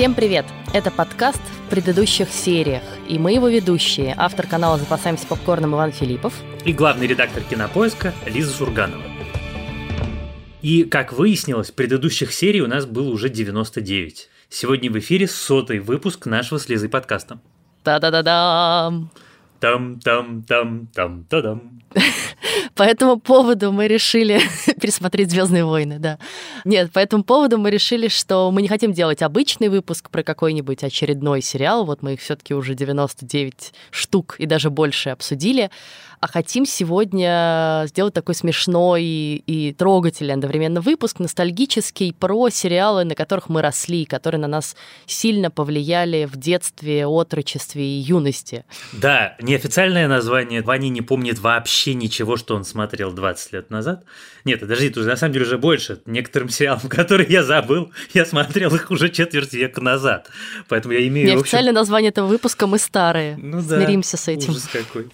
Всем привет! Это подкаст в предыдущих сериях, и мы его ведущие, автор канала «Запасаемся попкорном» Иван Филиппов и главный редактор «Кинопоиска» Лиза Сурганова. И, как выяснилось, предыдущих серий у нас было уже 99. Сегодня в эфире сотый выпуск нашего с Лизой подкаста. Та-да-да-дам! Там-там-там-там-та-дам. По этому поводу мы решили пересмотреть Звездные войны, да. Нет, по этому поводу мы решили, что мы не хотим делать обычный выпуск про какой-нибудь очередной сериал. Вот мы их все-таки уже 99 штук и даже больше обсудили а хотим сегодня сделать такой смешной и трогательный одновременно выпуск, ностальгический, про сериалы, на которых мы росли, которые на нас сильно повлияли в детстве, отрочестве и юности. Да, неофициальное название Ваня не помнит вообще ничего, что он смотрел 20 лет назад. Нет, подожди, тут на самом деле уже больше. Некоторым сериалам, которые я забыл, я смотрел их уже четверть века назад. Поэтому я имею... Неофициальное общем... название этого выпуска «Мы старые». Ну Смиримся с этим. Ужас какой.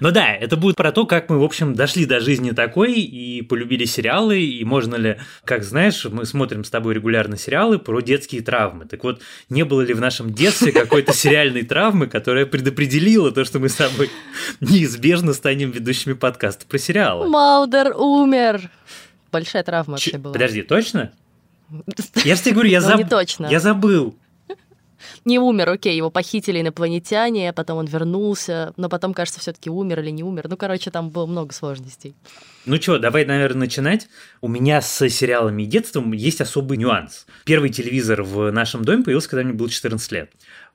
Ну да, это будет про то, как мы, в общем, дошли до жизни такой и полюбили сериалы, и можно ли, как знаешь, мы смотрим с тобой регулярно сериалы про детские травмы. Так вот, не было ли в нашем детстве какой-то сериальной травмы, которая предопределила то, что мы с тобой неизбежно станем ведущими подкаста про сериалы? Малдер умер! Большая травма вообще была. Подожди, точно? Я же тебе говорю, я, ну, заб... точно. я забыл не умер, окей, его похитили инопланетяне, потом он вернулся, но потом, кажется, все-таки умер или не умер. Ну, короче, там было много сложностей. Ну что, давай, наверное, начинать. У меня с сериалами и детством есть особый нюанс. Первый телевизор в нашем доме появился, когда мне было 14 лет.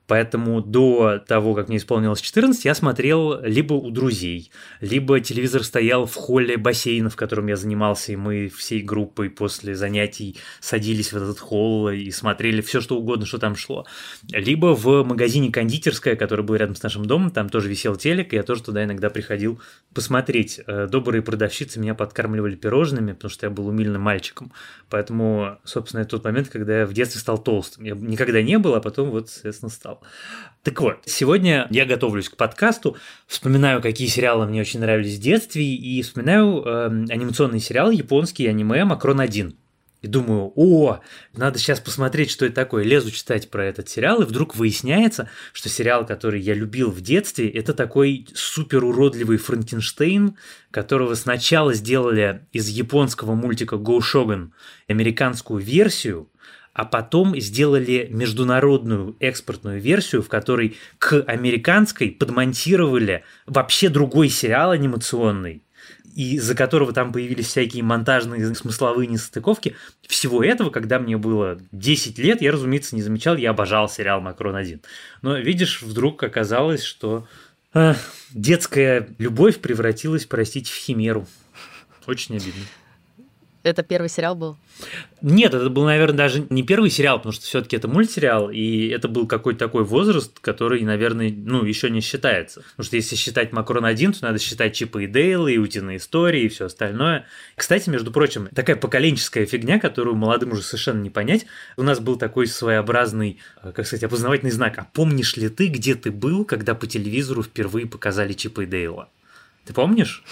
Поэтому до того, как мне исполнилось 14, я смотрел либо у друзей, либо телевизор стоял в холле бассейна, в котором я занимался, и мы всей группой после занятий садились в этот холл и смотрели все, что угодно, что там шло. Либо в магазине кондитерская, который был рядом с нашим домом, там тоже висел телек, и я тоже туда иногда приходил посмотреть. Э, добрые продавщицы меня подкармливали пирожными, потому что я был умильным мальчиком. Поэтому, собственно, это тот момент, когда я в детстве стал толстым. Я никогда не был, а потом вот, соответственно, стал читал. Так вот, сегодня я готовлюсь к подкасту, вспоминаю, какие сериалы мне очень нравились в детстве, и вспоминаю э, анимационный сериал японский аниме «Макрон 1». И думаю, о, надо сейчас посмотреть, что это такое. Лезу читать про этот сериал, и вдруг выясняется, что сериал, который я любил в детстве, это такой супер уродливый Франкенштейн, которого сначала сделали из японского мультика Go Shogun американскую версию, а потом сделали международную экспортную версию, в которой к американской подмонтировали вообще другой сериал анимационный, из-за которого там появились всякие монтажные смысловые несостыковки. Всего этого, когда мне было 10 лет, я, разумеется, не замечал, я обожал сериал «Макрон 1». Но, видишь, вдруг оказалось, что э, детская любовь превратилась, простите, в химеру. Очень обидно. Это первый сериал был? Нет, это был, наверное, даже не первый сериал, потому что все-таки это мультсериал, и это был какой-то такой возраст, который, наверное, ну, еще не считается. Потому что если считать Макрон 1, то надо считать Чипа и Дейла, и Утиные истории, и все остальное. Кстати, между прочим, такая поколенческая фигня, которую молодым уже совершенно не понять. У нас был такой своеобразный, э, как сказать, опознавательный знак. А помнишь ли ты, где ты был, когда по телевизору впервые показали Чипа и Дейла? Ты помнишь?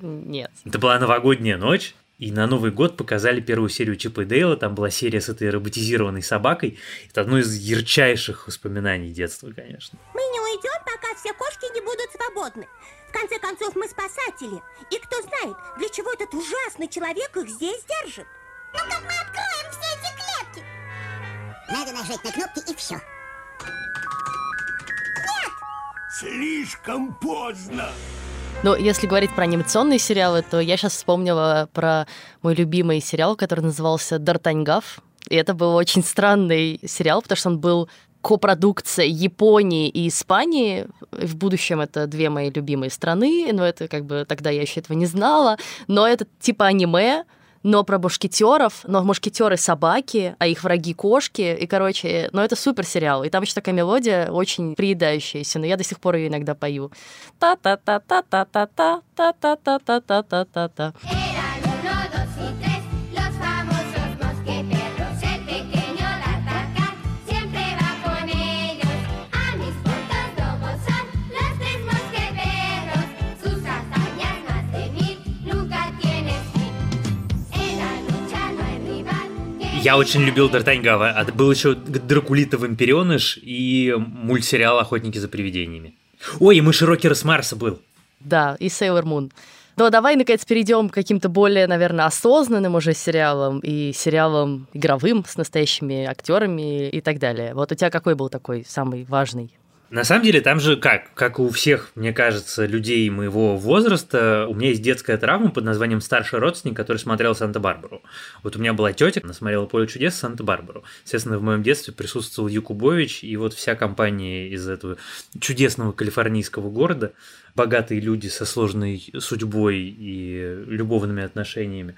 Нет. Это была новогодняя ночь, и на Новый год показали первую серию Чипа и Дейла, там была серия с этой роботизированной собакой. Это одно из ярчайших воспоминаний детства, конечно. Мы не уйдем, пока все кошки не будут свободны. В конце концов, мы спасатели. И кто знает, для чего этот ужасный человек их здесь держит. Ну как мы откроем все эти клетки? Надо нажать на кнопки и все. Нет! Слишком поздно. Но если говорить про анимационные сериалы, то я сейчас вспомнила про мой любимый сериал, который назывался «Д'Артаньгав». И это был очень странный сериал, потому что он был копродукция Японии и Испании. В будущем это две мои любимые страны, но это как бы тогда я еще этого не знала. Но это типа аниме, но про мушкетеров, но мушкетеры собаки, а их враги кошки, и, короче, ну это супер сериал, и там еще такая мелодия очень приедающаяся, но я до сих пор ее иногда пою. Та-та-та-та-та-та-та, Я очень любил Д'Артаньгава. А был еще Дракулита Вампиреныш и мультсериал «Охотники за привидениями». Ой, и Мыши Рокер с Марса был. Да, и Сейлор Мун. Но давай, наконец, перейдем к каким-то более, наверное, осознанным уже сериалам и сериалам игровым с настоящими актерами и так далее. Вот у тебя какой был такой самый важный? На самом деле, там же как, как у всех, мне кажется, людей моего возраста, у меня есть детская травма под названием «Старший родственник», который смотрел «Санта-Барбару». Вот у меня была тетя, она смотрела «Поле чудес» «Санта-Барбару». Естественно, в моем детстве присутствовал Юкубович и вот вся компания из этого чудесного калифорнийского города – богатые люди со сложной судьбой и любовными отношениями.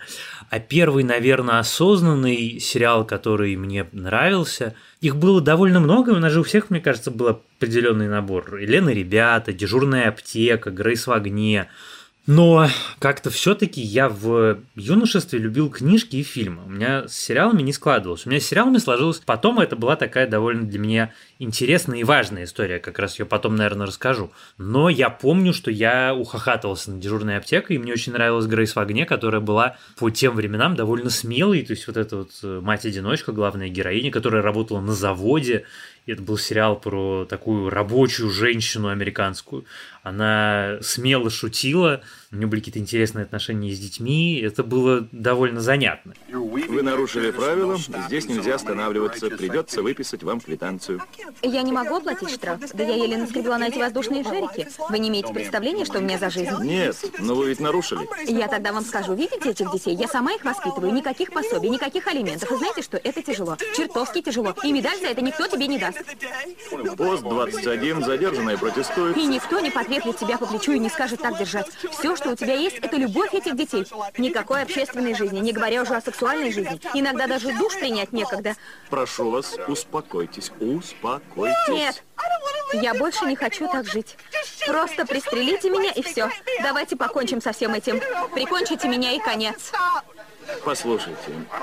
А первый, наверное, осознанный сериал, который мне нравился, их было довольно много, у нас же у всех, мне кажется, был определенный набор. Елена Ребята, Дежурная аптека, Грейс в огне – но как-то все-таки я в юношестве любил книжки и фильмы. У меня с сериалами не складывалось. У меня с сериалами сложилось потом, это была такая довольно для меня интересная и важная история. Как раз ее потом, наверное, расскажу. Но я помню, что я ухахатывался на дежурной аптеке, и мне очень нравилась Грейс в огне, которая была по тем временам довольно смелой. То есть вот эта вот э, мать-одиночка, главная героиня, которая работала на заводе это был сериал про такую рабочую женщину американскую. Она смело шутила, у нее были какие-то интересные отношения с детьми. Это было довольно занятно. Вы нарушили правила, здесь нельзя останавливаться. Придется выписать вам квитанцию. Я не могу оплатить штраф. Да я еле наскребла на эти воздушные шарики. Вы не имеете представления, что у меня за жизнь? Нет, но вы ведь нарушили. Я тогда вам скажу, видите этих детей? Я сама их воспитываю. Никаких пособий, никаких алиментов. И знаете что? Это тяжело. Чертовски тяжело. И медаль за это никто тебе не даст. Пост 21, задержанные протестуют. И никто не потреплет тебя по плечу и не скажет так держать. Все, что у тебя есть, это любовь этих детей. Никакой общественной жизни, не говоря уже о сексуальной жизни. Иногда даже душ принять некогда. Прошу вас, успокойтесь, успокойтесь. Нет, я больше не хочу так жить. Просто пристрелите меня и все. Давайте покончим со всем этим. Прикончите меня и конец. Послушайте,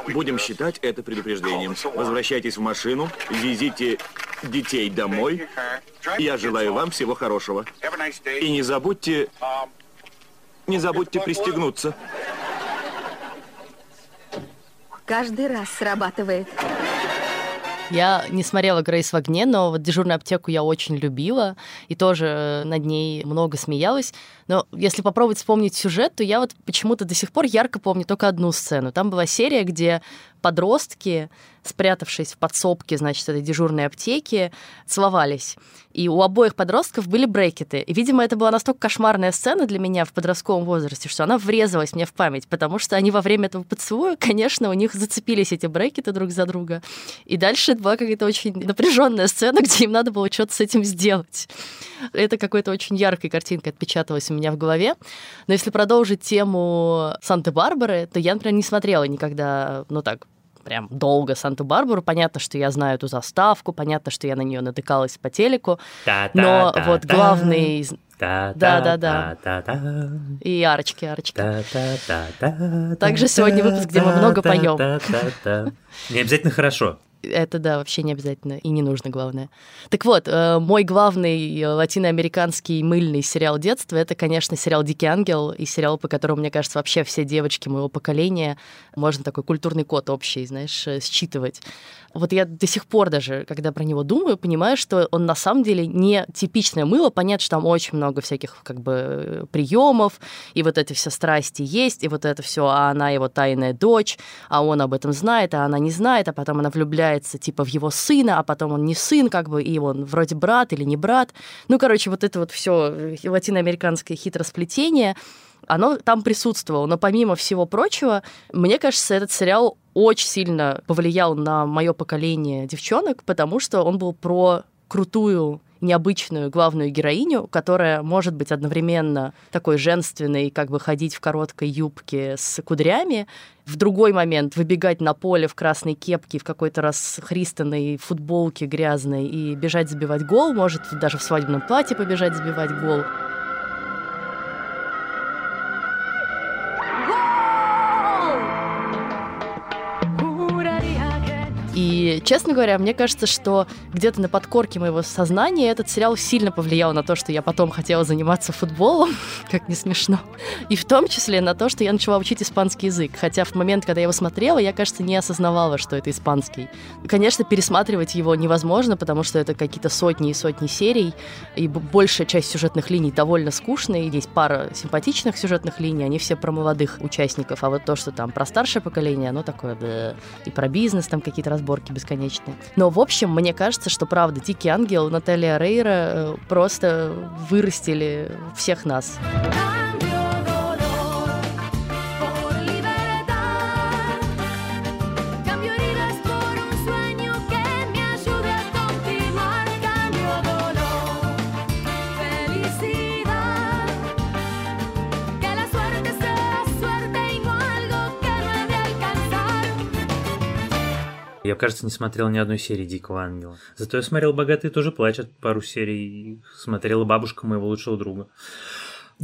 будем считать это предупреждением. Возвращайтесь в машину, везите детей домой. Я желаю вам всего хорошего. И не забудьте... Не забудьте пристегнуться. Каждый раз срабатывает. Я не смотрела «Грейс в огне», но вот «Дежурную аптеку» я очень любила и тоже над ней много смеялась. Но если попробовать вспомнить сюжет, то я вот почему-то до сих пор ярко помню только одну сцену. Там была серия, где подростки, спрятавшись в подсобке, значит, этой дежурной аптеки, целовались. И у обоих подростков были брекеты. И, видимо, это была настолько кошмарная сцена для меня в подростковом возрасте, что она врезалась мне в память, потому что они во время этого поцелуя, конечно, у них зацепились эти брекеты друг за друга. И дальше была какая-то очень напряженная сцена, где им надо было что-то с этим сделать. Это какой-то очень яркой картинкой отпечаталось у меня в голове. Но если продолжить тему Санты-Барбары, то я, например, не смотрела никогда, ну так, прям долго Санту-Барбару. Понятно, что я знаю эту заставку, понятно, что я на нее натыкалась по телеку. Но вот главный... Да, да, да. И арочки, арочки. Также сегодня выпуск, где мы много поем. Не обязательно хорошо это, да, вообще не обязательно и не нужно, главное. Так вот, э, мой главный э, латиноамериканский мыльный сериал детства — это, конечно, сериал «Дикий ангел» и сериал, по которому, мне кажется, вообще все девочки моего поколения можно такой культурный код общий, знаешь, э, считывать. Вот я до сих пор даже, когда про него думаю, понимаю, что он на самом деле не типичное мыло. Понятно, что там очень много всяких как бы приемов, и вот эти все страсти есть, и вот это все, а она его тайная дочь, а он об этом знает, а она не знает, а потом она влюбляется типа в его сына, а потом он не сын, как бы, и он вроде брат или не брат. Ну, короче, вот это вот все латиноамериканское хитросплетение, оно там присутствовало. Но помимо всего прочего, мне кажется, этот сериал очень сильно повлиял на мое поколение девчонок, потому что он был про крутую необычную главную героиню, которая может быть одновременно такой женственной, как бы ходить в короткой юбке с кудрями, в другой момент выбегать на поле в красной кепке, в какой-то раз христанной футболке грязной и бежать забивать гол, может даже в свадебном платье побежать забивать гол. Честно говоря, мне кажется, что где-то на подкорке моего сознания этот сериал сильно повлиял на то, что я потом хотела заниматься футболом, как не смешно. И в том числе на то, что я начала учить испанский язык. Хотя в момент, когда я его смотрела, я, кажется, не осознавала, что это испанский. Конечно, пересматривать его невозможно, потому что это какие-то сотни и сотни серий, и большая часть сюжетных линий довольно скучная, и есть пара симпатичных сюжетных линий, они все про молодых участников, а вот то, что там про старшее поколение, оно такое, и про бизнес, там какие-то разборки бесконечные. Но, в общем, мне кажется, что, правда, Дикий Ангел, Наталья Рейра э, просто вырастили всех нас. Я, кажется, не смотрел ни одной серии Дикого Ангела. Зато я смотрел «Богатые тоже плачут» пару серий. Смотрела бабушка моего лучшего друга.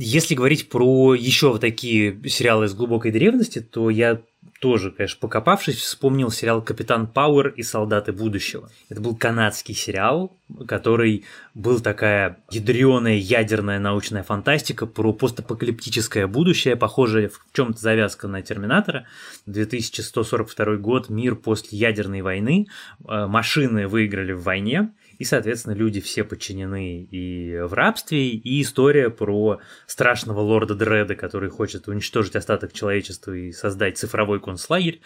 Если говорить про еще вот такие сериалы из глубокой древности, то я тоже, конечно, покопавшись, вспомнил сериал «Капитан Пауэр и солдаты будущего». Это был канадский сериал, который был такая ядреная ядерная научная фантастика про постапокалиптическое будущее, похожее в чем-то завязка на Терминатора. 2142 год, мир после ядерной войны, э, машины выиграли в войне, и, соответственно, люди все подчинены и в рабстве, и история про страшного лорда Дреда, который хочет уничтожить остаток человечества и создать цифровой концлагерь,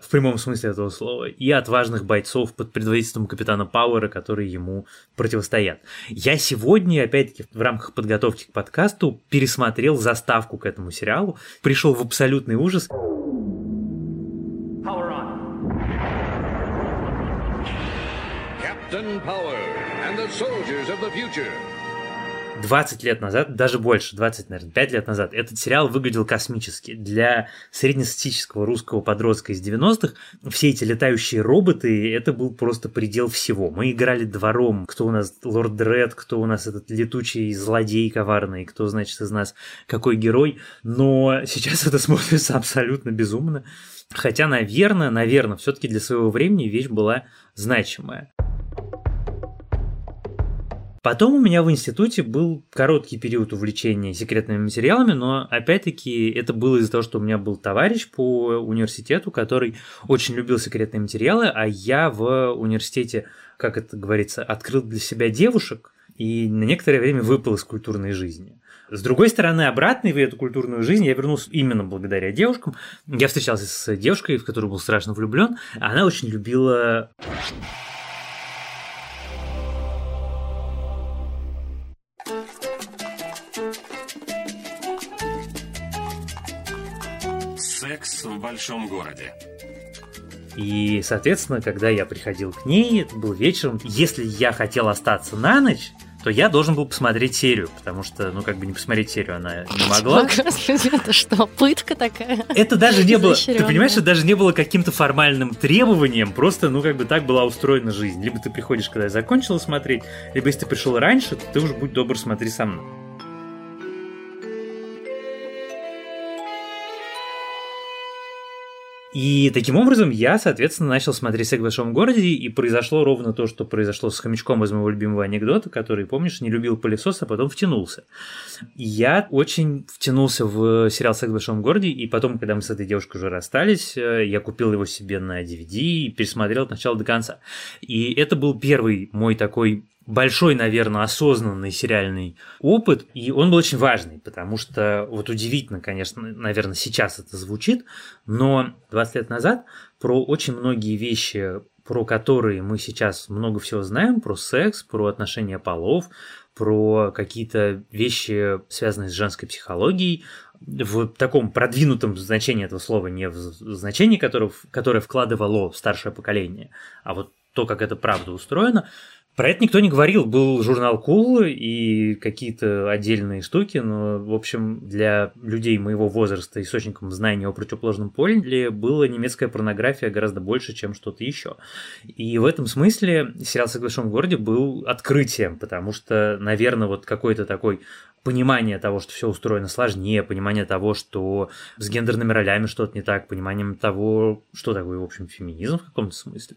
в прямом смысле этого слова, и отважных бойцов под предводительством капитана Пауэра, которые ему противостоят. Я сегодня, опять-таки, в рамках подготовки к подкасту пересмотрел заставку к этому сериалу, пришел в абсолютный ужас. 20 лет назад, даже больше, 20, наверное, 5 лет назад, этот сериал выглядел космически. Для среднестатистического русского подростка из 90-х все эти летающие роботы, это был просто предел всего. Мы играли двором, кто у нас Лорд Дред, кто у нас этот летучий злодей коварный, кто, значит, из нас какой герой. Но сейчас это смотрится абсолютно безумно. Хотя, наверное, наверное, все-таки для своего времени вещь была значимая. Потом у меня в институте был короткий период увлечения секретными материалами, но опять-таки это было из-за того, что у меня был товарищ по университету, который очень любил секретные материалы, а я в университете, как это говорится, открыл для себя девушек и на некоторое время выпал из культурной жизни. С другой стороны, обратно в эту культурную жизнь я вернулся именно благодаря девушкам. Я встречался с девушкой, в которую был страшно влюблен. Она очень любила секс в большом городе. И, соответственно, когда я приходил к ней, это был вечером, если я хотел остаться на ночь, то я должен был посмотреть серию, потому что, ну, как бы не посмотреть серию она не могла. Господи, это что, пытка такая? Это даже не было, ты понимаешь, это даже не было каким-то формальным требованием, просто, ну, как бы так была устроена жизнь. Либо ты приходишь, когда я закончила смотреть, либо если ты пришел раньше, то ты уже будь добр, смотри со мной. И таким образом я, соответственно, начал смотреть «Секс в большом городе», и произошло ровно то, что произошло с хомячком из моего любимого анекдота, который, помнишь, не любил пылесос, а потом втянулся. Я очень втянулся в сериал «Секс в большом городе», и потом, когда мы с этой девушкой уже расстались, э, я купил его себе на DVD и пересмотрел от начала до конца. И это был первый мой такой большой, наверное, осознанный сериальный опыт, и он был очень важный, потому что вот удивительно, конечно, наверное, сейчас это звучит, но 20 лет назад про очень многие вещи, про которые мы сейчас много всего знаем, про секс, про отношения полов, про какие-то вещи, связанные с женской психологией, в таком продвинутом значении этого слова, не в значении, которое, которое вкладывало старшее поколение, а вот то, как это правда устроено, Про это никто не говорил. Был журнал Cool и какие-то отдельные штуки, но, в общем, для людей моего возраста источником знания о противоположном поле была немецкая порнография гораздо больше, чем что-то еще. И в этом смысле сериал «Секс в городе» был открытием, потому что, наверное, вот какой-то такой понимание того, что все устроено сложнее, понимание того, что с гендерными ролями что-то не так, пониманием того, что такое, в общем, феминизм в каком-то смысле.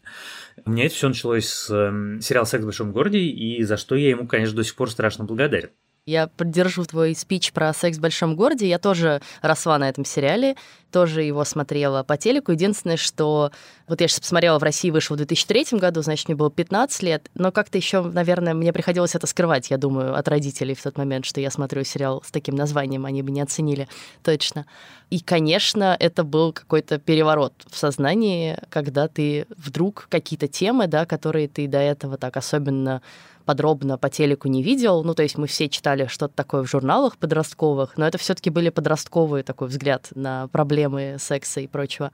У меня это все началось с э, сериала «Секс в большом городе», и за что я ему, конечно, до сих пор страшно благодарен. Я поддержу твой спич про секс в большом городе. Я тоже росла на этом сериале, тоже его смотрела по телеку. Единственное, что вот я сейчас посмотрела, в России вышел в 2003 году, значит, мне было 15 лет, но как-то еще, наверное, мне приходилось это скрывать, я думаю, от родителей в тот момент, что я смотрю сериал с таким названием, они бы не оценили точно. И, конечно, это был какой-то переворот в сознании, когда ты вдруг какие-то темы, да, которые ты до этого так особенно подробно по телеку не видел. Ну, то есть мы все читали что-то такое в журналах подростковых, но это все-таки были подростковые такой взгляд на проблемы секса и прочего.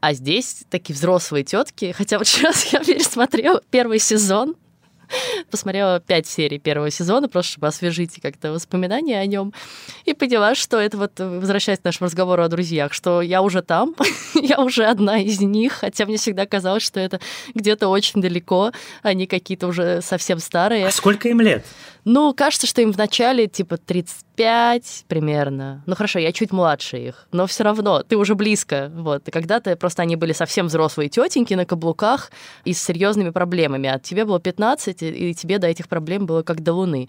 А здесь такие взрослые тетки, хотя вот сейчас я пересмотрела первый сезон, посмотрела пять серий первого сезона, просто чтобы освежить как-то воспоминания о нем, и поняла, что это вот, возвращаясь к нашему разговору о друзьях, что я уже там, я уже одна из них, хотя мне всегда казалось, что это где-то очень далеко, они какие-то уже совсем старые. А сколько им лет? Ну, кажется, что им в начале типа 35 примерно. Ну хорошо, я чуть младше их, но все равно ты уже близко. Вот. Когда-то просто они были совсем взрослые тетеньки на каблуках и с серьезными проблемами. А тебе было 15, и тебе до этих проблем было как до луны.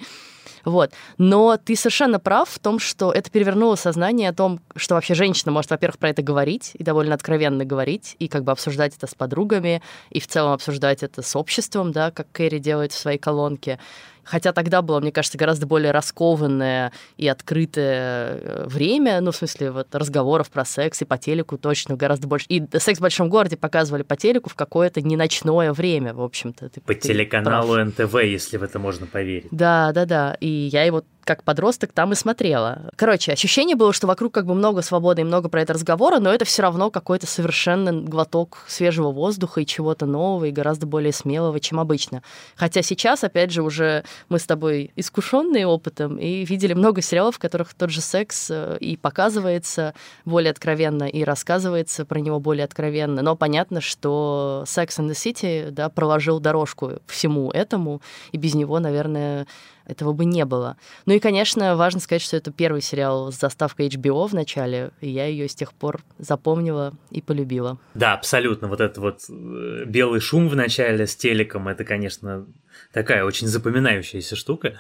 Вот. Но ты совершенно прав в том, что это перевернуло сознание о том, что вообще женщина может, во-первых, про это говорить и довольно откровенно говорить, и как бы обсуждать это с подругами, и в целом обсуждать это с обществом, да, как Кэрри делает в своей колонке. Хотя тогда было, мне кажется, гораздо более раскованное и открытое э, время, ну, в смысле, вот разговоров про секс и по телеку точно гораздо больше. И секс в большом городе показывали по телеку в какое-то не ночное время, в общем-то. По телеканалу прав. НТВ, если в это можно поверить. Да, да, да. И я его как подросток там и смотрела. Короче, ощущение было, что вокруг как бы много свободы и много про это разговора, но это все равно какой-то совершенно глоток свежего воздуха и чего-то нового и гораздо более смелого, чем обычно. Хотя сейчас, опять же, уже мы с тобой искушенные опытом и видели много сериалов, в которых тот же секс э, и показывается более откровенно, и рассказывается про него более откровенно. Но понятно, что Sex and the City да, проложил дорожку всему этому, и без него, наверное, этого бы не было. Ну и, конечно, важно сказать, что это первый сериал с заставкой HBO в начале, и я ее с тех пор запомнила и полюбила. Да, абсолютно. Вот этот вот э, белый шум в начале с телеком, это, конечно, такая очень запоминающаяся штука.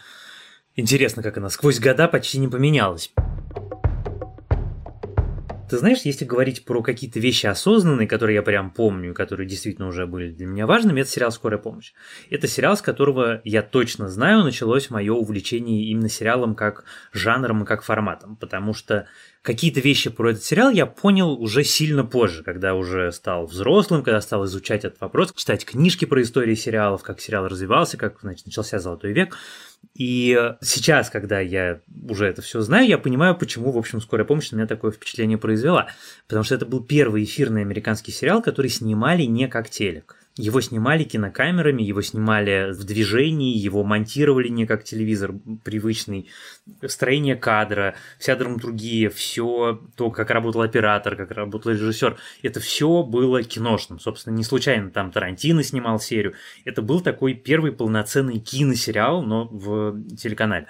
Интересно, как она сквозь года почти не поменялась. Ты знаешь, если говорить про какие-то вещи осознанные, которые я прям помню, которые действительно уже были для меня важными, это сериал «Скорая помощь». Это сериал, с которого я точно знаю, началось мое увлечение именно сериалом как жанром и как форматом, потому что какие-то вещи про этот сериал я понял уже сильно позже, когда уже стал взрослым, когда стал изучать этот вопрос, читать книжки про истории сериалов, как сериал развивался, как значит, начался «Золотой век». И сейчас, когда я уже это все знаю, я понимаю, почему, в общем, «Скорая помощь» на меня такое впечатление произвела. Потому что это был первый эфирный американский сериал, который снимали не как телек. Его снимали кинокамерами, его снимали в движении, его монтировали не как телевизор привычный. Строение кадра, вся драматургия, все то, как работал оператор, как работал режиссер, это все было киношным. Собственно, не случайно там Тарантино снимал серию. Это был такой первый полноценный киносериал, но в телеканале.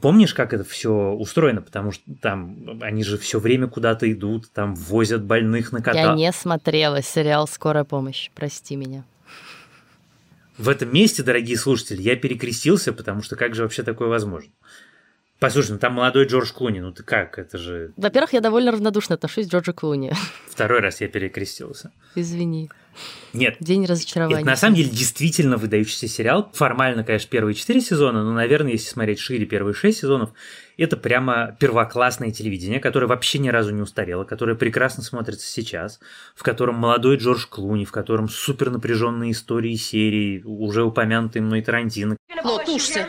Помнишь, как это все устроено? Потому что там они же все время куда-то идут, там возят больных на кота. Я не смотрела сериал «Скорая помощь», прости меня. В этом месте, дорогие слушатели, я перекрестился, потому что как же вообще такое возможно? Послушай, ну там молодой Джордж Клуни, ну ты как, это же... Во-первых, я довольно равнодушно отношусь к Джорджу Клуни. Второй раз я перекрестился. Извини. Нет. День разочарования. Это на самом деле действительно выдающийся сериал. Формально, конечно, первые четыре сезона, но, наверное, если смотреть шире первые шесть сезонов, это прямо первоклассное телевидение, которое вообще ни разу не устарело, которое прекрасно смотрится сейчас, в котором молодой Джордж Клуни, в котором супер напряженные истории серии, уже упомянутые мной Тарантино. Ло, тушься.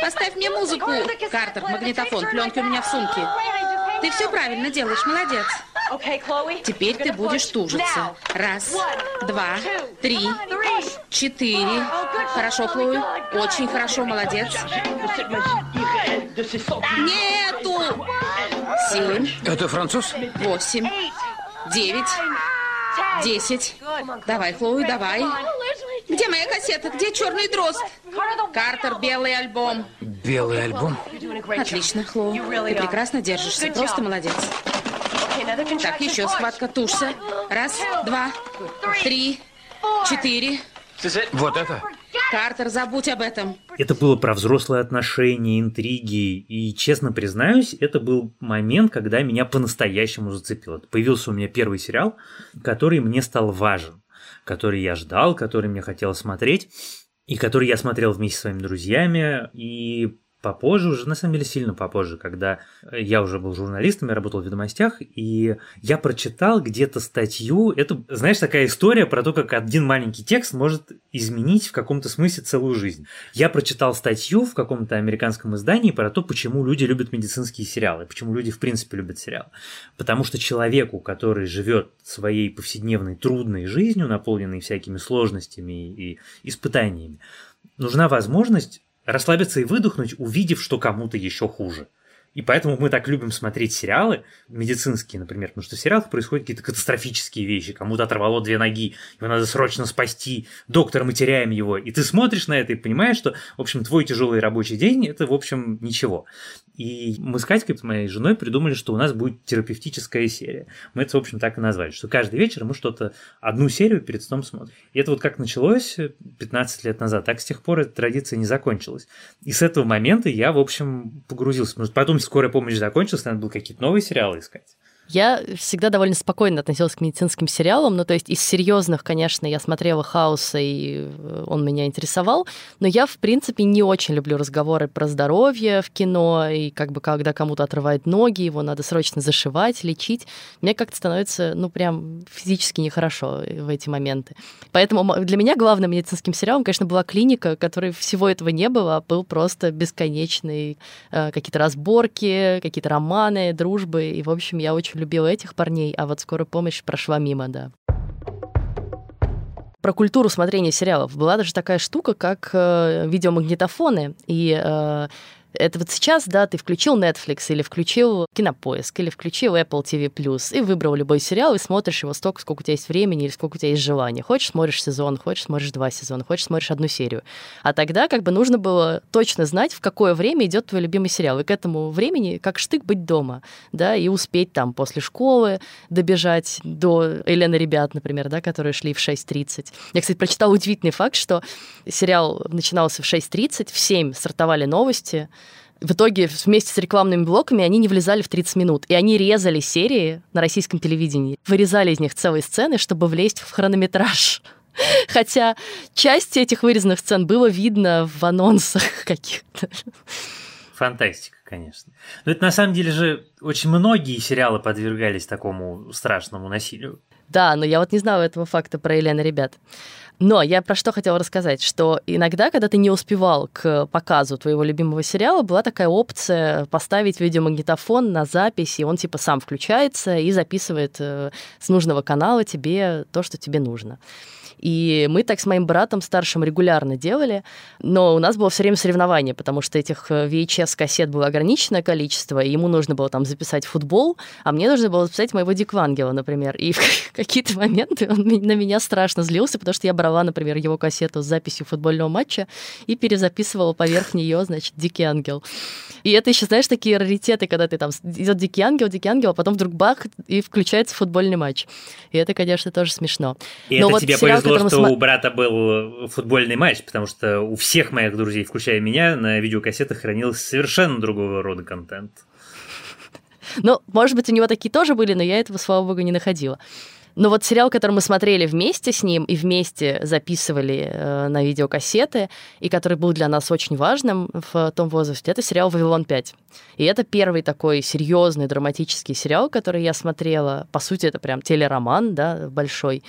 Поставь мне музыку. Картер, магнитофон, пленки у меня в сумке. Ты все правильно делаешь, молодец. Теперь ты будешь тужиться. Раз, два, три, четыре, Хорошо, Хлои. Очень хорошо, молодец. Нету! Семь. Это француз? Восемь. Девять. Десять. Давай, Хлои, давай. Где моя кассета? Где черный дрозд? Картер, белый альбом. Белый альбом? Отлично, Хло. Ты прекрасно держишься. Просто молодец. Так, еще схватка, тушься. Раз, два, три, четыре. Вот это? Картер, забудь об этом. Это было про взрослые отношения, интриги, и, честно признаюсь, это был момент, когда меня по-настоящему зацепило. Появился у меня первый сериал, который мне стал важен, который я ждал, который мне хотелось смотреть, и который я смотрел вместе со своими друзьями, и попозже, уже на самом деле сильно попозже, когда я уже был журналистом, я работал в ведомостях, и я прочитал где-то статью, это, знаешь, такая история про то, как один маленький текст может изменить в каком-то смысле целую жизнь. Я прочитал статью в каком-то американском издании про то, почему люди любят медицинские сериалы, почему люди в принципе любят сериалы. Потому что человеку, который живет своей повседневной трудной жизнью, наполненной всякими сложностями и испытаниями, нужна возможность расслабиться и выдохнуть, увидев, что кому-то еще хуже. И поэтому мы так любим смотреть сериалы медицинские, например, потому что в сериалах происходят какие-то катастрофические вещи. Кому-то оторвало две ноги, его надо срочно спасти, доктор, мы теряем его. И ты смотришь на это и понимаешь, что, в общем, твой тяжелый рабочий день – это, в общем, ничего. И мы с Катькой, с моей женой, придумали, что у нас будет терапевтическая серия. Мы это, в общем, так и назвали, что каждый вечер мы что-то, одну серию перед сном смотрим. И это вот как началось 15 лет назад, так с тех пор эта традиция не закончилась. И с этого момента я, в общем, погрузился. Может, потом скорая помощь закончилась, надо было какие-то новые сериалы искать. Я всегда довольно спокойно относилась к медицинским сериалам. Ну, то есть из серьезных, конечно, я смотрела Хауса, и э, он меня интересовал. Но я, в принципе, не очень люблю разговоры про здоровье в кино, и как бы когда кому-то отрывают ноги, его надо срочно зашивать, лечить. Мне как-то становится, ну, прям физически нехорошо в эти моменты. Поэтому для меня главным медицинским сериалом, конечно, была клиника, которой всего этого не было, а был просто бесконечный э, какие-то разборки, какие-то романы, дружбы. И, в общем, я очень любила этих парней, а вот скорая помощь прошла мимо, да про культуру смотрения сериалов. Была даже такая штука, как э, видеомагнитофоны. И э, это вот сейчас, да, ты включил Netflix или включил Кинопоиск или включил Apple TV+, и выбрал любой сериал и смотришь его столько, сколько у тебя есть времени или сколько у тебя есть желания. Хочешь, смотришь сезон, хочешь, смотришь два сезона, хочешь, смотришь одну серию. А тогда как бы нужно было точно знать, в какое время идет твой любимый сериал. И к этому времени как штык быть дома, да, и успеть там после школы добежать до Елены ребят, например, да, которые шли в 6.30. Я, кстати, прочитала удивительный факт, что сериал начинался в 6.30, в 7 стартовали новости, в итоге вместе с рекламными блоками они не влезали в 30 минут. И они резали серии на российском телевидении. Вырезали из них целые сцены, чтобы влезть в хронометраж. Хотя часть этих вырезанных сцен было видно в анонсах каких-то. Фантастика, конечно. Но это на самом деле же очень многие сериалы подвергались такому страшному насилию. Да, но я вот не знала этого факта про Елену ребят. Но я про что хотела рассказать, что иногда, когда ты не успевал к показу твоего любимого сериала, была такая опция поставить видеомагнитофон на запись, и он типа сам включается и записывает э, с нужного канала тебе то, что тебе нужно. И мы так с моим братом старшим регулярно делали, но у нас было все время соревнование, потому что этих э, VHS-кассет было ограниченное количество, и ему нужно было там записать футбол, а мне нужно было записать моего Диквангела, например. И в какие-то моменты он на меня страшно злился, потому что я брала, например, его кассету с записью футбольного матча и перезаписывала поверх нее, значит, Дикий Ангел. И это еще, знаешь, такие раритеты, когда ты там идет Дикий Ангел, Дикий Ангел, а потом вдруг бах, и включается футбольный матч. И это, конечно, тоже смешно. И Но это вот тебе сериал, повезло, что см... у брата был футбольный матч, потому что у всех моих друзей, включая меня, на видеокассетах хранился совершенно другого рода контент. Ну, может быть, у него такие тоже были, но я этого, слава богу, не находила. Но вот сериал, который мы смотрели вместе с ним и вместе записывали э, на видеокассеты, и который был для нас очень важным в том возрасте, это сериал «Вавилон 5». И это первый такой серьезный драматический сериал, который я смотрела. По сути, это прям телероман, да, большой.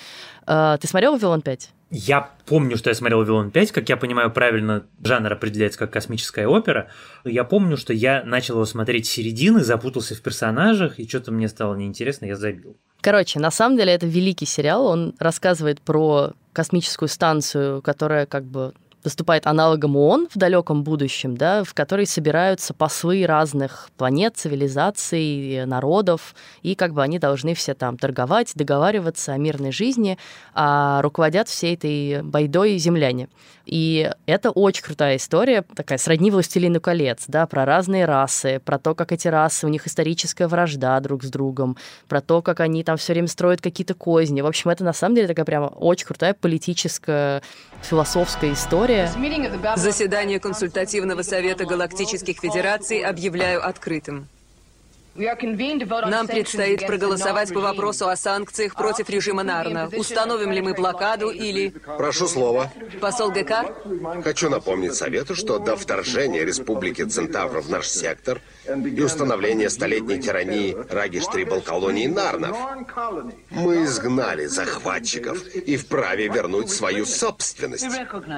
Э, ты смотрел «Вавилон 5»? Я помню, что я смотрел «Вавилон 5», как я понимаю правильно, жанр определяется как космическая опера. Я помню, что я начал его смотреть с середины, запутался в персонажах, и что-то мне стало неинтересно, я забил. Короче, на самом деле это великий сериал, он рассказывает про космическую станцию, которая как бы выступает аналогом ООН в далеком будущем, да, в которой собираются послы разных планет, цивилизаций, народов, и как бы они должны все там торговать, договариваться о мирной жизни, а руководят всей этой байдой земляне. И это очень крутая история, такая сродни «Властелину колец», да, про разные расы, про то, как эти расы, у них историческая вражда друг с другом, про то, как они там все время строят какие-то козни. В общем, это на самом деле такая прямо очень крутая политическая, философская история. Заседание консультативного совета галактических федераций объявляю открытым. Нам предстоит проголосовать по вопросу о санкциях против режима Нарна. Установим ли мы блокаду или... Прошу слова. Посол ГК? Хочу напомнить Совету, что до вторжения Республики Центавр в наш сектор и установления столетней тирании Рагиш-Трибл колонии Нарнов мы изгнали захватчиков и вправе вернуть свою собственность.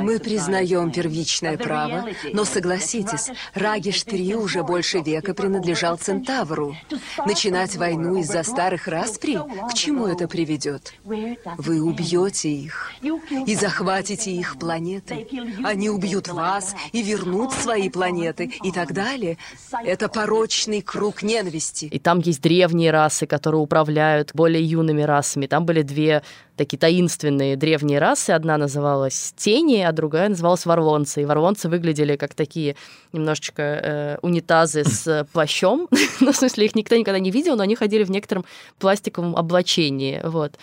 Мы признаем первичное право, но согласитесь, Рагиш-3 уже больше века принадлежал Центавру. Начинать войну из-за старых распри? К чему это приведет? Вы убьете их и захватите их планеты. Они убьют вас и вернут свои планеты и так далее. Это порочный круг ненависти. И там есть древние расы, которые управляют более юными расами. Там были две такие таинственные древние расы. Одна называлась Тени, а другая называлась Варлонцы. И Варлонцы выглядели как такие немножечко э, унитазы с плащом. ну, в смысле, их никто никогда не видел, но они ходили в некотором пластиковом облачении. Вот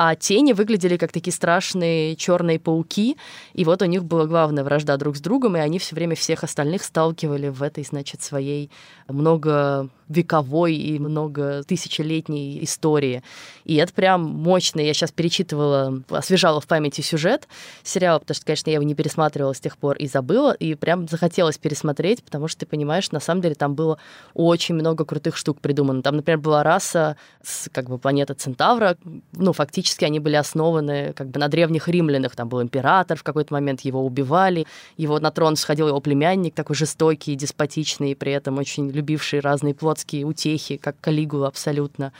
а тени выглядели как такие страшные черные пауки, и вот у них была главная вражда друг с другом, и они все время всех остальных сталкивали в этой, значит, своей много вековой и много тысячелетней истории. И это прям мощно. Я сейчас перечитывала, освежала в памяти сюжет сериала, потому что, конечно, я его не пересматривала с тех пор и забыла, и прям захотелось пересмотреть, потому что ты понимаешь, на самом деле там было очень много крутых штук придумано. Там, например, была раса, с, как бы планета Центавра, ну, фактически они были основаны как бы на древних римлянах. Там был император, в какой-то момент его убивали, его на трон сходил его племянник, такой жестокий, деспотичный, и при этом очень любивший разные плотские утехи, как Калигула абсолютно.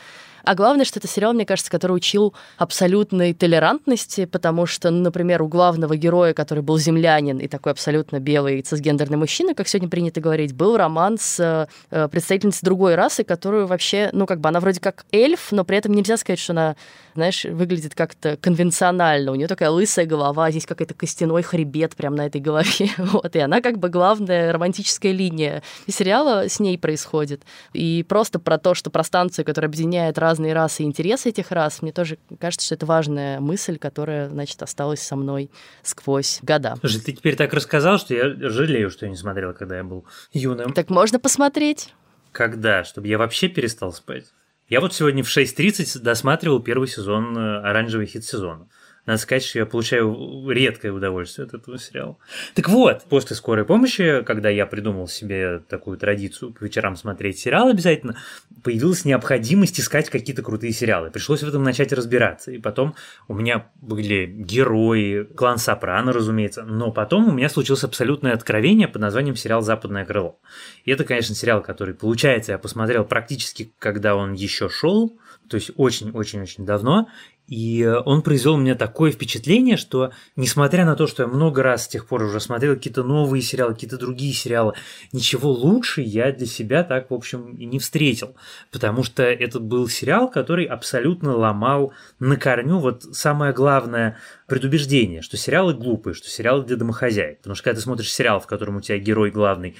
А главное, что это сериал, мне кажется, который учил абсолютной толерантности, потому что, ну, например, у главного героя, который был землянин и такой абсолютно белый цисгендерный мужчина, как сегодня принято говорить, был роман с э, представительницей другой расы, которую вообще, ну, как бы она вроде как эльф, но при этом нельзя сказать, что она, знаешь, выглядит как-то конвенционально. У нее такая лысая голова, здесь какой-то костяной хребет прямо на этой голове. Вот, и она как бы главная романтическая линия сериала с ней происходит. И просто про то, что про станцию, которая объединяет разные расы и интересы этих рас, мне тоже кажется, что это важная мысль, которая, значит, осталась со мной сквозь года. Слушай, ты теперь так рассказал, что я жалею, что я не смотрел, когда я был юным. Так можно посмотреть. Когда? Чтобы я вообще перестал спать? Я вот сегодня в 6.30 досматривал первый сезон э, «Оранжевый хит сезона». Надо сказать, что я получаю редкое удовольствие от этого сериала. Так вот, после скорой помощи, когда я придумал себе такую традицию по вечерам смотреть сериал обязательно, появилась необходимость искать какие-то крутые сериалы. Пришлось в этом начать разбираться. И потом у меня были герои, клан Сопрано, разумеется. Но потом у меня случилось абсолютное откровение под названием сериал «Западное крыло». И это, конечно, сериал, который, получается, я посмотрел практически, когда он еще шел, то есть очень-очень-очень давно, и он произвел у меня такое впечатление, что, несмотря на то, что я много раз с тех пор уже смотрел какие-то новые сериалы, какие-то другие сериалы, ничего лучше я для себя так, в общем, и не встретил. Потому что это был сериал, который абсолютно ломал на корню вот самое главное предубеждение, что сериалы глупые, что сериалы для домохозяек. Потому что когда ты смотришь сериал, в котором у тебя герой главный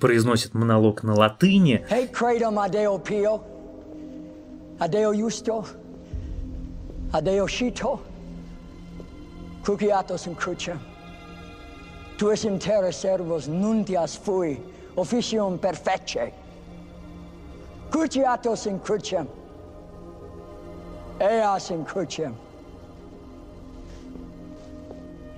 произносит монолог на латыни... Hey, Adeo justo, ad è cuciatos in cruce. tuis es in terra servos nuntias fui officium perfece. cuciatos in crucem, eas in crucem,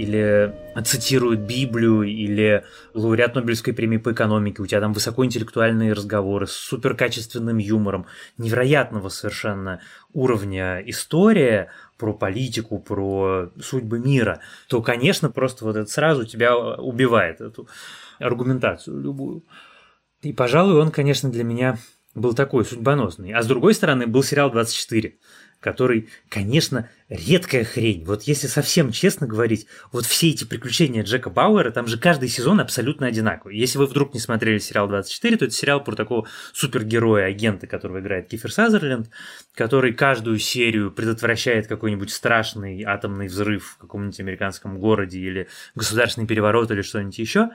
или цитируют Библию, или лауреат Нобелевской премии по экономике, у тебя там высокоинтеллектуальные разговоры с суперкачественным юмором, невероятного совершенно уровня история про политику, про судьбы мира, то, конечно, просто вот это сразу тебя убивает, эту аргументацию любую. И, пожалуй, он, конечно, для меня был такой судьбоносный. А с другой стороны, был сериал «24», который, конечно, редкая хрень. Вот если совсем честно говорить, вот все эти приключения Джека Бауэра, там же каждый сезон абсолютно одинаковый. Если вы вдруг не смотрели сериал 24, то это сериал про такого супергероя, агента, которого играет Кифер Сазерленд, который каждую серию предотвращает какой-нибудь страшный атомный взрыв в каком-нибудь американском городе или государственный переворот или что-нибудь еще.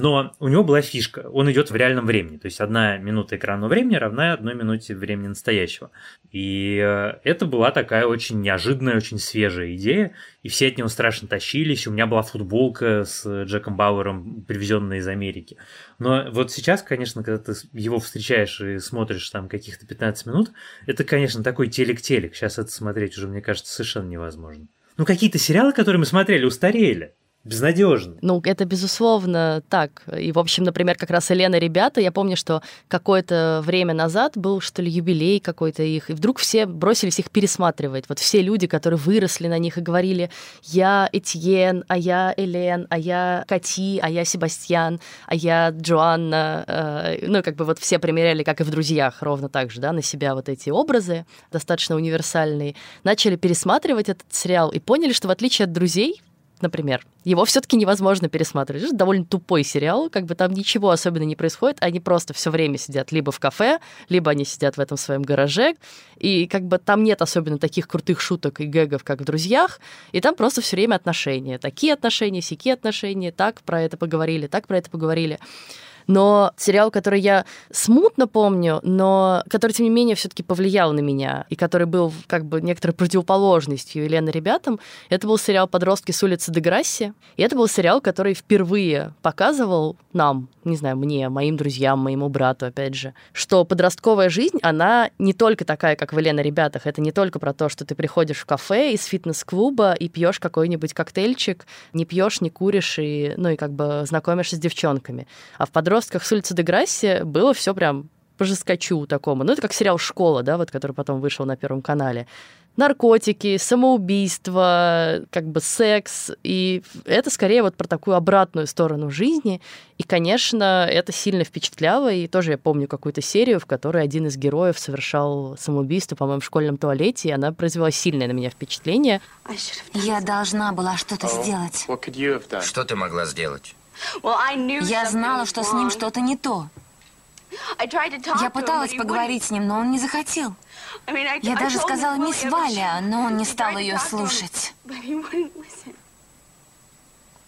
Но у него была фишка, он идет в реальном времени, то есть одна минута экранного времени равна одной минуте времени настоящего. И э, это была такая очень неожиданная, очень свежая идея, и все от него страшно тащились. У меня была футболка с Джеком Бауэром, привезенная из Америки. Но вот сейчас, конечно, когда ты его встречаешь и смотришь там каких-то 15 минут, это, конечно, такой телек-телек. Сейчас это смотреть уже, мне кажется, совершенно невозможно. Ну, какие-то сериалы, которые мы смотрели, устарели безнадежно. Ну, это безусловно так. И, в общем, например, как раз Елена ребята, я помню, что какое-то время назад был, что ли, юбилей какой-то их, и вдруг все бросились их пересматривать. Вот все люди, которые выросли на них и говорили, я Этьен, а я Элен, а я Кати, а я Себастьян, а я Джоанна. Э, ну, как бы вот все примеряли, как и в «Друзьях», ровно так же, да, на себя вот эти образы, достаточно универсальные. Начали пересматривать этот сериал и поняли, что в отличие от «Друзей», например, его все-таки невозможно пересматривать. Это довольно тупой сериал, как бы там ничего особенно не происходит, они просто все время сидят либо в кафе, либо они сидят в этом своем гараже, и как бы там нет особенно таких крутых шуток и гэгов, как в «Друзьях», и там просто все время отношения. Такие отношения, сякие отношения, так про это поговорили, так про это поговорили. Но сериал, который я смутно помню, но который, тем не менее, все-таки повлиял на меня, и который был как бы некоторой противоположностью Елены ребятам, это был сериал «Подростки с улицы Деграсси». И это был сериал, который впервые показывал нам, не знаю, мне, моим друзьям, моему брату, опять же, что подростковая жизнь, она не только такая, как в Елена ребятах, это не только про то, что ты приходишь в кафе из фитнес-клуба и пьешь какой-нибудь коктейльчик, не пьешь, не куришь, и, ну и как бы знакомишься с девчонками. А в подростках с улицы Деграсси было все прям по жескочу такому. Ну, это как сериал «Школа», да, вот, который потом вышел на Первом канале наркотики, самоубийство, как бы секс. И это скорее вот про такую обратную сторону жизни. И, конечно, это сильно впечатляло. И тоже я помню какую-то серию, в которой один из героев совершал самоубийство, по-моему, в школьном туалете, и она произвела сильное на меня впечатление. Я должна была что-то сделать. Что ты могла сделать? Я знала, что с ним что-то не то. Я пыталась поговорить с ним, но он не захотел. Я даже сказала мисс Валя, но он не стал ее слушать.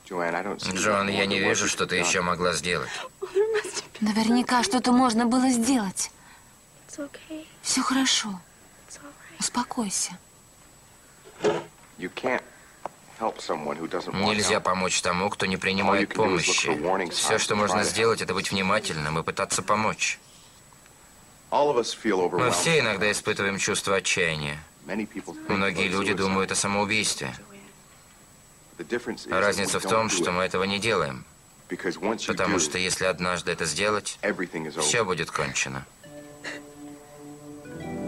Джон, я не вижу, что ты еще могла сделать. Наверняка что-то можно было сделать. Все хорошо. Успокойся. Нельзя помочь тому, кто не принимает помощи. Все, что можно сделать, это быть внимательным и пытаться помочь. Мы все иногда испытываем чувство отчаяния. Многие люди думают о самоубийстве. Разница в том, что мы этого не делаем. Потому что если однажды это сделать, все будет кончено.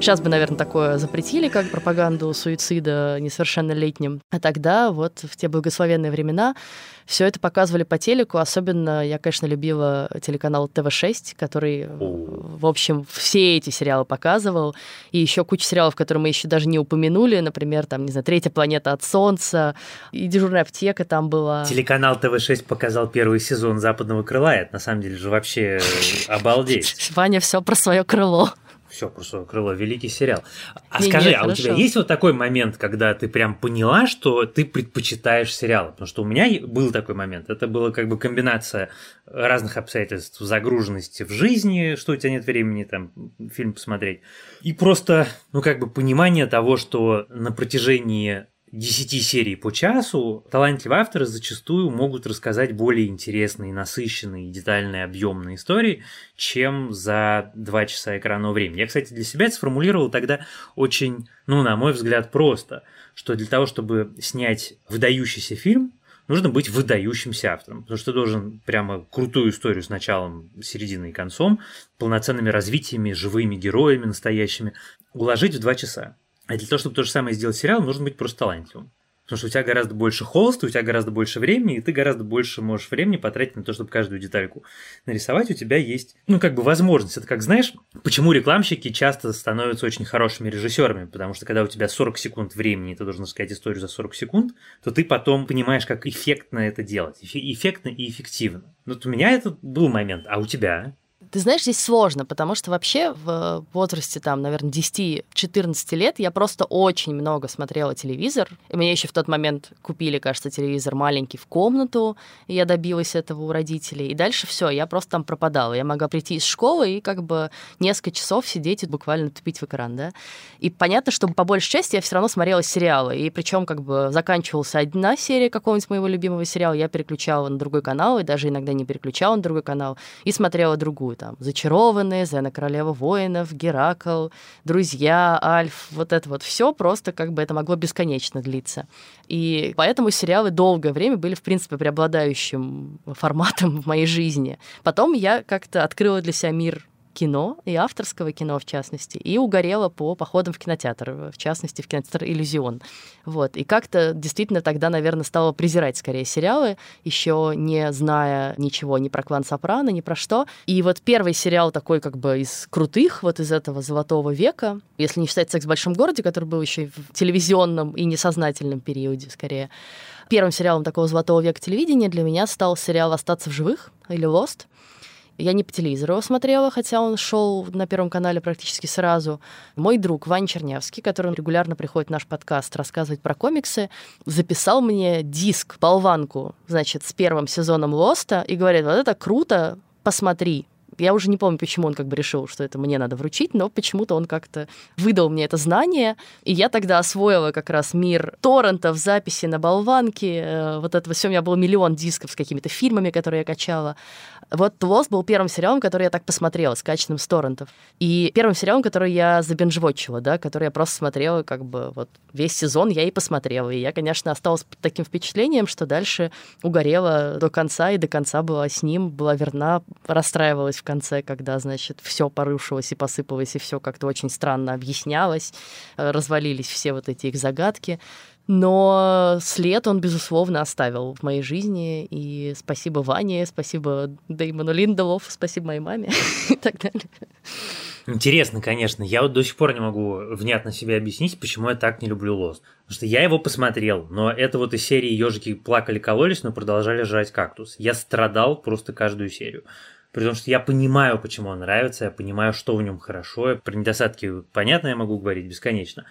Сейчас бы, наверное, такое запретили, как пропаганду суицида несовершеннолетним. А тогда, вот в те благословенные времена, все это показывали по телеку. Особенно я, конечно, любила телеканал ТВ-6, который, в общем, все эти сериалы показывал. И еще куча сериалов, которые мы еще даже не упомянули. Например, там, не знаю, «Третья планета от Солнца», и «Дежурная аптека» там была. Телеканал ТВ-6 показал первый сезон «Западного крыла». Это, на самом деле, же вообще обалдеть. Ваня все про свое крыло все просто крыло великий сериал. А не, скажи, не, а хорошо. у тебя есть вот такой момент, когда ты прям поняла, что ты предпочитаешь сериалы? Потому что у меня был такой момент. Это была как бы комбинация разных обстоятельств, загруженности в жизни, что у тебя нет времени там фильм посмотреть, и просто, ну как бы понимание того, что на протяжении 10 серий по часу, талантливые авторы зачастую могут рассказать более интересные, насыщенные, детальные, объемные истории, чем за 2 часа экранного времени. Я, кстати, для себя это сформулировал тогда очень, ну, на мой взгляд, просто, что для того, чтобы снять выдающийся фильм, нужно быть выдающимся автором, потому что ты должен прямо крутую историю с началом, серединой и концом, полноценными развитиями, живыми героями настоящими уложить в два часа. А для того, чтобы то же самое сделать сериал, нужно быть просто талантливым. Потому что у тебя гораздо больше холста, у тебя гораздо больше времени, и ты гораздо больше можешь времени потратить на то, чтобы каждую детальку нарисовать. У тебя есть, ну, как бы возможность. Это как, знаешь, почему рекламщики часто становятся очень хорошими режиссерами? Потому что когда у тебя 40 секунд времени, ты должен сказать историю за 40 секунд, то ты потом понимаешь, как эффектно это делать. Эффектно и эффективно. Вот у меня это был момент, а у тебя? Ты знаешь, здесь сложно, потому что вообще в возрасте, там, наверное, 10-14 лет я просто очень много смотрела телевизор. И мне еще в тот момент купили, кажется, телевизор маленький в комнату, и я добилась этого у родителей. И дальше все, я просто там пропадала. Я могла прийти из школы и как бы несколько часов сидеть и буквально тупить в экран, да. И понятно, что по большей части я все равно смотрела сериалы. И причем как бы заканчивался одна серия какого-нибудь моего любимого сериала, я переключала на другой канал, и даже иногда не переключала на другой канал, и смотрела другую там «Зачарованные», «Зена королева воинов», «Геракл», «Друзья», «Альф», вот это вот все просто как бы это могло бесконечно длиться. И поэтому сериалы долгое время были, в принципе, преобладающим форматом в моей жизни. Потом я как-то открыла для себя мир кино, и авторского кино, в частности, и угорела по походам в кинотеатр, в частности, в кинотеатр «Иллюзион». Вот. И как-то действительно тогда, наверное, стала презирать скорее сериалы, еще не зная ничего ни про клан Сопрано, ни про что. И вот первый сериал такой как бы из крутых, вот из этого золотого века, если не считать «Секс в большом городе», который был еще в телевизионном и несознательном периоде, скорее, первым сериалом такого золотого века телевидения для меня стал сериал «Остаться в живых» или «Lost», я не по телевизору его смотрела, хотя он шел на Первом канале практически сразу. Мой друг Вань Чернявский, который регулярно приходит в наш подкаст рассказывать про комиксы, записал мне диск, болванку, значит, с первым сезоном Лоста и говорит, вот это круто, посмотри. Я уже не помню, почему он как бы решил, что это мне надо вручить, но почему-то он как-то выдал мне это знание, и я тогда освоила как раз мир торрентов, записи на болванке, э, вот этого все, у меня был миллион дисков с какими-то фильмами, которые я качала. Вот «Лост» был первым сериалом, который я так посмотрела, скачанным с торрентов. И первым сериалом, который я забинжвотчила, да, который я просто смотрела, как бы вот весь сезон я и посмотрела. И я, конечно, осталась под таким впечатлением, что дальше угорела до конца, и до конца была с ним, была верна, расстраивалась в конце, когда, значит, все порушилось и посыпалось, и все как-то очень странно объяснялось, э, развалились все вот эти их загадки. Но след он, безусловно, оставил в моей жизни. И спасибо Ване, спасибо Дэймону Линдолов, спасибо моей маме и так далее. Интересно, конечно. Я вот до сих пор не могу внятно себе объяснить, почему я так не люблю Лост. Потому что я его посмотрел, но это вот из серии ежики плакали, кололись, но продолжали жрать кактус. Я страдал просто каждую серию. При том, что я понимаю, почему он нравится, я понимаю, что в нем хорошо. Про недостатки, понятно, я могу говорить бесконечно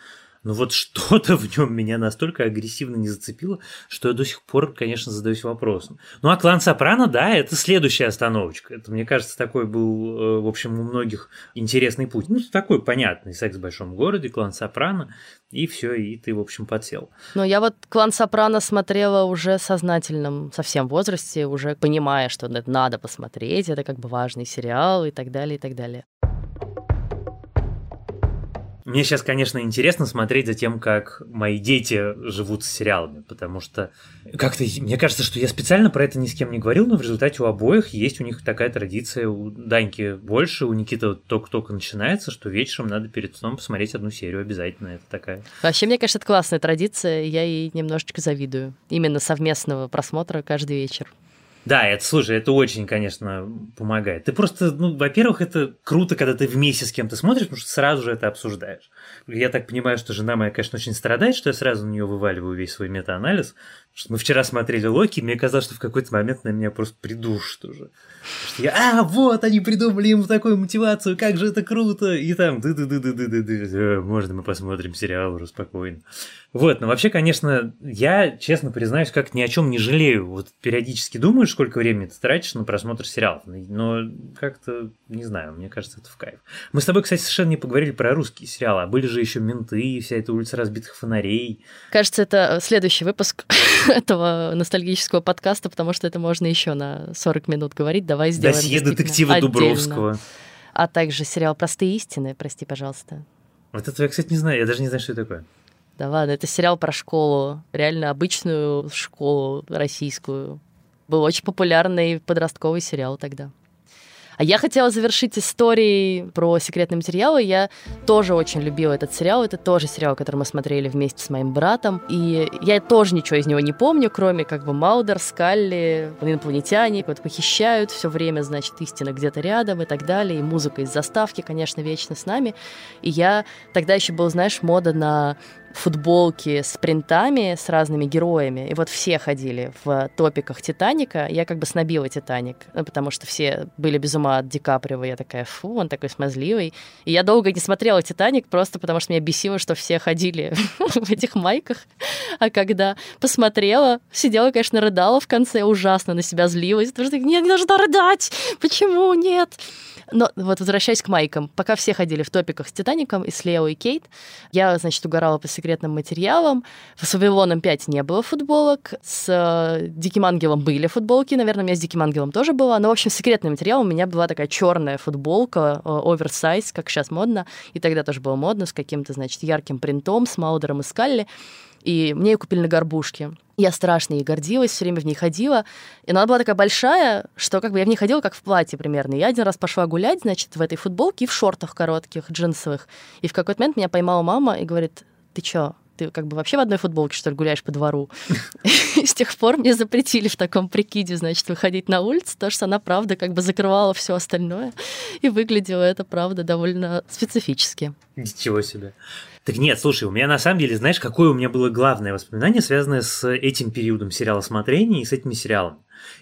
но вот что-то в нем меня настолько агрессивно не зацепило, что я до сих пор, конечно, задаюсь вопросом. Ну а клан Сопрано, да, это следующая остановочка. Это, мне кажется, такой был, э, в общем, у многих интересный путь. Ну, такой понятный секс в большом городе, клан Сопрано, и все, и ты, в общем, подсел. Но я вот клан Сопрано смотрела уже в сознательном совсем возрасте, уже понимая, что надо посмотреть, это как бы важный сериал и так далее, и так далее. Мне сейчас, конечно, интересно смотреть за тем, как мои дети живут с сериалами, потому что как-то мне кажется, что я специально про это ни с кем не говорил, но в результате у обоих есть у них такая традиция, у Даньки больше, у Никиты только-только начинается, что вечером надо перед сном посмотреть одну серию обязательно, это такая. Вообще, мне кажется, это классная традиция, я ей немножечко завидую. Именно совместного просмотра каждый вечер. Да, это, слушай, это очень, конечно, помогает. Ты просто, ну, во-первых, это круто, когда ты вместе с кем-то смотришь, потому что сразу же это обсуждаешь. Я так понимаю, что жена моя, конечно, очень страдает, что я сразу на нее вываливаю весь свой метаанализ. Мы вчера смотрели Локи, мне казалось, что в какой-то момент на меня просто придушит уже. Что я, а, вот, они придумали ему такую мотивацию, как же это круто! И там, ды ды ды ды ды ды ды можно мы посмотрим сериал уже спокойно. Вот, но вообще, конечно, я, честно признаюсь, как ни о чем не жалею. Вот периодически думаешь, сколько времени ты тратишь на просмотр сериалов, но как-то, не знаю, мне кажется, это в кайф. Мы с тобой, кстати, совершенно не поговорили про русские сериалы, а были же еще «Менты», вся эта улица разбитых фонарей. Кажется, это следующий выпуск этого ностальгического подкаста, потому что это можно еще на 40 минут говорить. Давай сделаем Досье детектива отдельно. Дубровского. А также сериал «Простые истины», прости, пожалуйста. Вот это я, кстати, не знаю, я даже не знаю, что это такое. Да ладно, это сериал про школу, реально обычную школу российскую. Был очень популярный подростковый сериал тогда. А я хотела завершить историей про секретные материалы. Я тоже очень любила этот сериал. Это тоже сериал, который мы смотрели вместе с моим братом. И я тоже ничего из него не помню, кроме как бы Маудер, Скалли, инопланетяне, кого-то похищают все время, значит, истина где-то рядом и так далее. И музыка из заставки, конечно, вечно с нами. И я тогда еще был, знаешь, мода на футболки с принтами, с разными героями. И вот все ходили в топиках Титаника. Я как бы снобила Титаник, ну, потому что все были без ума от Ди Каприо. Я такая, фу, он такой смазливый. И я долго не смотрела Титаник, просто потому что меня бесило, что все ходили в этих майках. А когда посмотрела, сидела, конечно, рыдала в конце, ужасно на себя злилась. Потому что, нет, не должна рыдать! Почему нет? Но вот возвращаясь к майкам, пока все ходили в топиках с Титаником и с Лео и Кейт, я, значит, угорала по секретным материалам. В Вавилоном 5 не было футболок, с э, Диким Ангелом были футболки, наверное, у меня с Диким Ангелом тоже было, но, в общем, секретный материал у меня была такая черная футболка, э, оверсайз, как сейчас модно, и тогда тоже было модно, с каким-то, значит, ярким принтом, с Маудером и Скалли. И мне ее купили на горбушке. Я страшно ей гордилась, все время в ней ходила. И она была такая большая, что как бы я в ней ходила как в платье примерно. я один раз пошла гулять, значит, в этой футболке и в шортах коротких, джинсовых. И в какой-то момент меня поймала мама и говорит, ты чё, ты как бы вообще в одной футболке, что ли, гуляешь по двору? С тех пор мне запретили в таком прикиде, значит, выходить на улицу, потому что она, правда, как бы закрывала все остальное, и выглядело это, правда, довольно специфически. Ничего себе. Так нет, слушай, у меня на самом деле, знаешь, какое у меня было главное воспоминание, связанное с этим периодом сериала смотрения и с этими сериалами.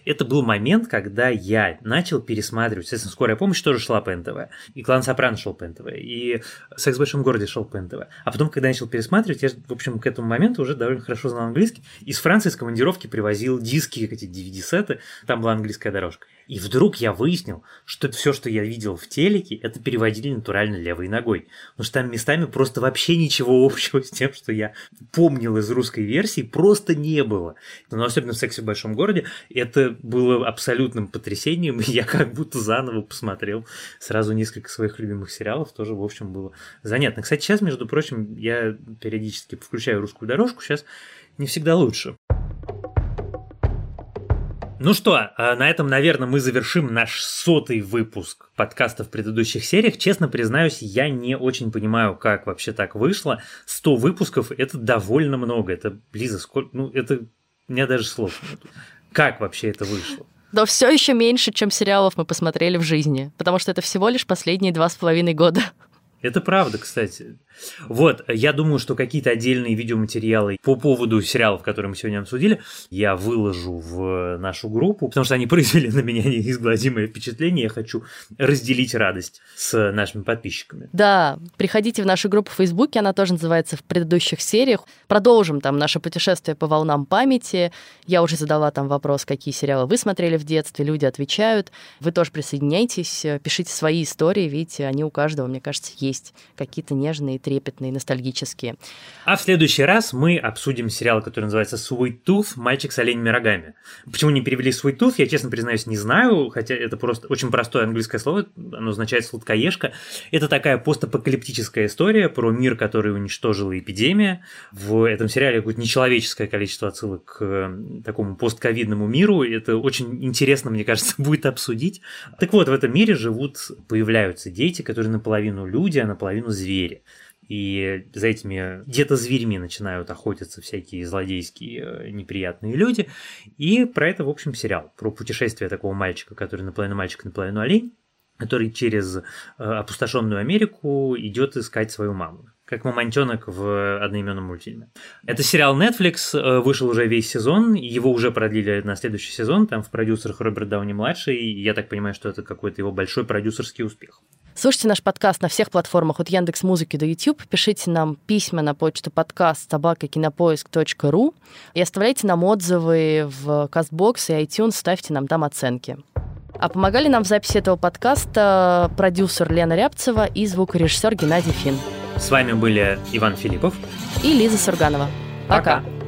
Это был момент, когда я начал пересматривать, естественно, «Скорая помощь» тоже шла по НТВ, и «Клан Сопрано» шел по НТВ, и «Секс в большом городе» шел по НТВ. А потом, когда я начал пересматривать, я, в общем, к этому моменту уже довольно хорошо знал английский. Из Франции с командировки привозил диски, эти DVD-сеты, там была английская дорожка. И вдруг я выяснил, что все, что я видел в телеке, это переводили натурально левой ногой. Потому что там местами просто вообще ничего общего с тем, что я помнил из русской версии, просто не было. Но особенно в «Сексе в большом городе» это было абсолютным потрясением, я как будто заново посмотрел сразу несколько своих любимых сериалов, тоже, в общем, было занятно. Кстати, сейчас, между прочим, я периодически включаю русскую дорожку, сейчас не всегда лучше. Ну что, а на этом, наверное, мы завершим наш сотый выпуск подкаста в предыдущих сериях. Честно признаюсь, я не очень понимаю, как вообще так вышло. 100 выпусков – это довольно много. Это, Лиза, сколько... Ну, это... У меня даже слов нет. Как вообще это вышло? Но все еще меньше, чем сериалов мы посмотрели в жизни, потому что это всего лишь последние два с половиной года. Это правда, кстати. Вот, я думаю, что какие-то отдельные видеоматериалы по поводу сериалов, которые мы сегодня обсудили, я выложу в нашу группу, потому что они произвели на меня неизгладимое впечатление. Я хочу разделить радость с нашими подписчиками. Да, приходите в нашу группу в Фейсбуке, она тоже называется в предыдущих сериях. Продолжим там наше путешествие по волнам памяти. Я уже задала там вопрос, какие сериалы вы смотрели в детстве, люди отвечают. Вы тоже присоединяйтесь, пишите свои истории, видите, они у каждого, мне кажется, есть какие-то нежные трепетные, ностальгические. А в следующий раз мы обсудим сериал, который называется «Sweet Tooth. Мальчик с оленями рогами». Почему не перевели «Sweet Tooth», я, честно признаюсь, не знаю, хотя это просто очень простое английское слово, оно означает «сладкоежка». Это такая постапокалиптическая история про мир, который уничтожила эпидемия. В этом сериале какое-то нечеловеческое количество отсылок к такому постковидному миру. Это очень интересно, мне кажется, будет обсудить. Так вот, в этом мире живут, появляются дети, которые наполовину люди, а наполовину звери и за этими где-то зверьми начинают охотиться всякие злодейские э, неприятные люди. И про это, в общем, сериал. Про путешествие такого мальчика, который наполовину мальчик, наполовину олень, который через э, опустошенную Америку идет искать свою маму как мамонтенок в одноименном мультфильме. Это сериал Netflix, э, вышел уже весь сезон, его уже продлили на следующий сезон, там в продюсерах Роберт Дауни-младший, и я так понимаю, что это какой-то его большой продюсерский успех. Слушайте наш подкаст на всех платформах от Яндекс Музыки до YouTube. Пишите нам письма на почту подкаст собакакинопоиск.ру и оставляйте нам отзывы в Castbox и iTunes, ставьте нам там оценки. А помогали нам в записи этого подкаста продюсер Лена Рябцева и звукорежиссер Геннадий Фин. С вами были Иван Филиппов и Лиза Сурганова. Пока. Пока.